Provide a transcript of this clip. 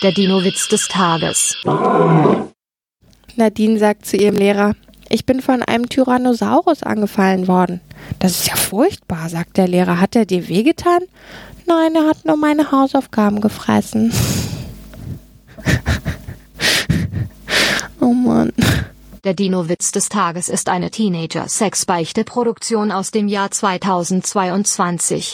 Der Dino-Witz des Tages. Nadine sagt zu ihrem Lehrer, ich bin von einem Tyrannosaurus angefallen worden. Das ist ja furchtbar, sagt der Lehrer. Hat er dir wehgetan? Nein, er hat nur meine Hausaufgaben gefressen. oh Mann. Der Dino-Witz des Tages ist eine Teenager-Sexbeichte-Produktion aus dem Jahr 2022.